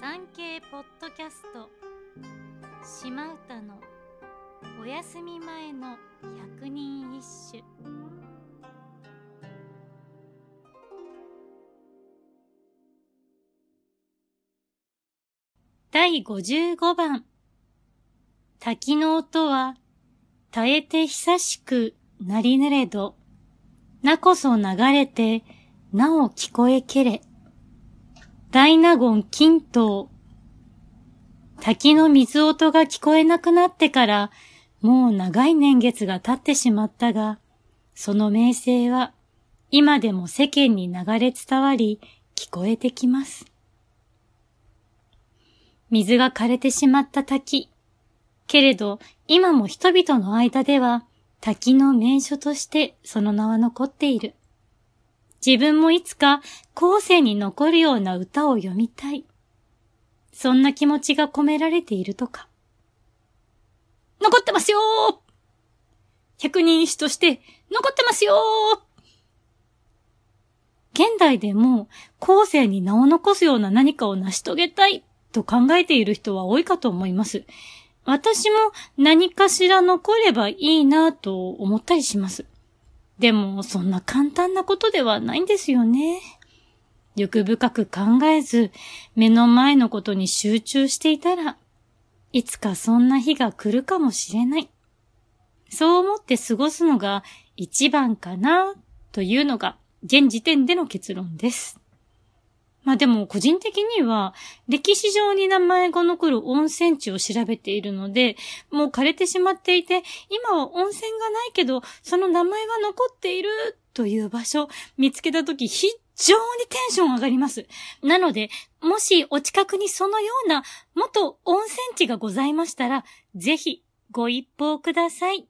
産経ポッドキャスト。島唄のお休み前の百人一首。第55番。滝の音は絶えて久しくなりぬれど。なこそ流れてなお聞こえけれ。大納言金刀。滝の水音が聞こえなくなってから、もう長い年月が経ってしまったが、その名声は今でも世間に流れ伝わり聞こえてきます。水が枯れてしまった滝。けれど今も人々の間では滝の名所としてその名は残っている。自分もいつか後世に残るような歌を読みたい。そんな気持ちが込められているとか。残ってますよ百人一首として残ってますよ現代でも後世に名を残すような何かを成し遂げたいと考えている人は多いかと思います。私も何かしら残ればいいなと思ったりします。でも、そんな簡単なことではないんですよね。欲深く考えず、目の前のことに集中していたら、いつかそんな日が来るかもしれない。そう思って過ごすのが一番かな、というのが現時点での結論です。まあでも個人的には歴史上に名前が残る温泉地を調べているので、もう枯れてしまっていて、今は温泉がないけど、その名前は残っているという場所見つけたとき非常にテンション上がります。なので、もしお近くにそのような元温泉地がございましたら、ぜひご一報ください。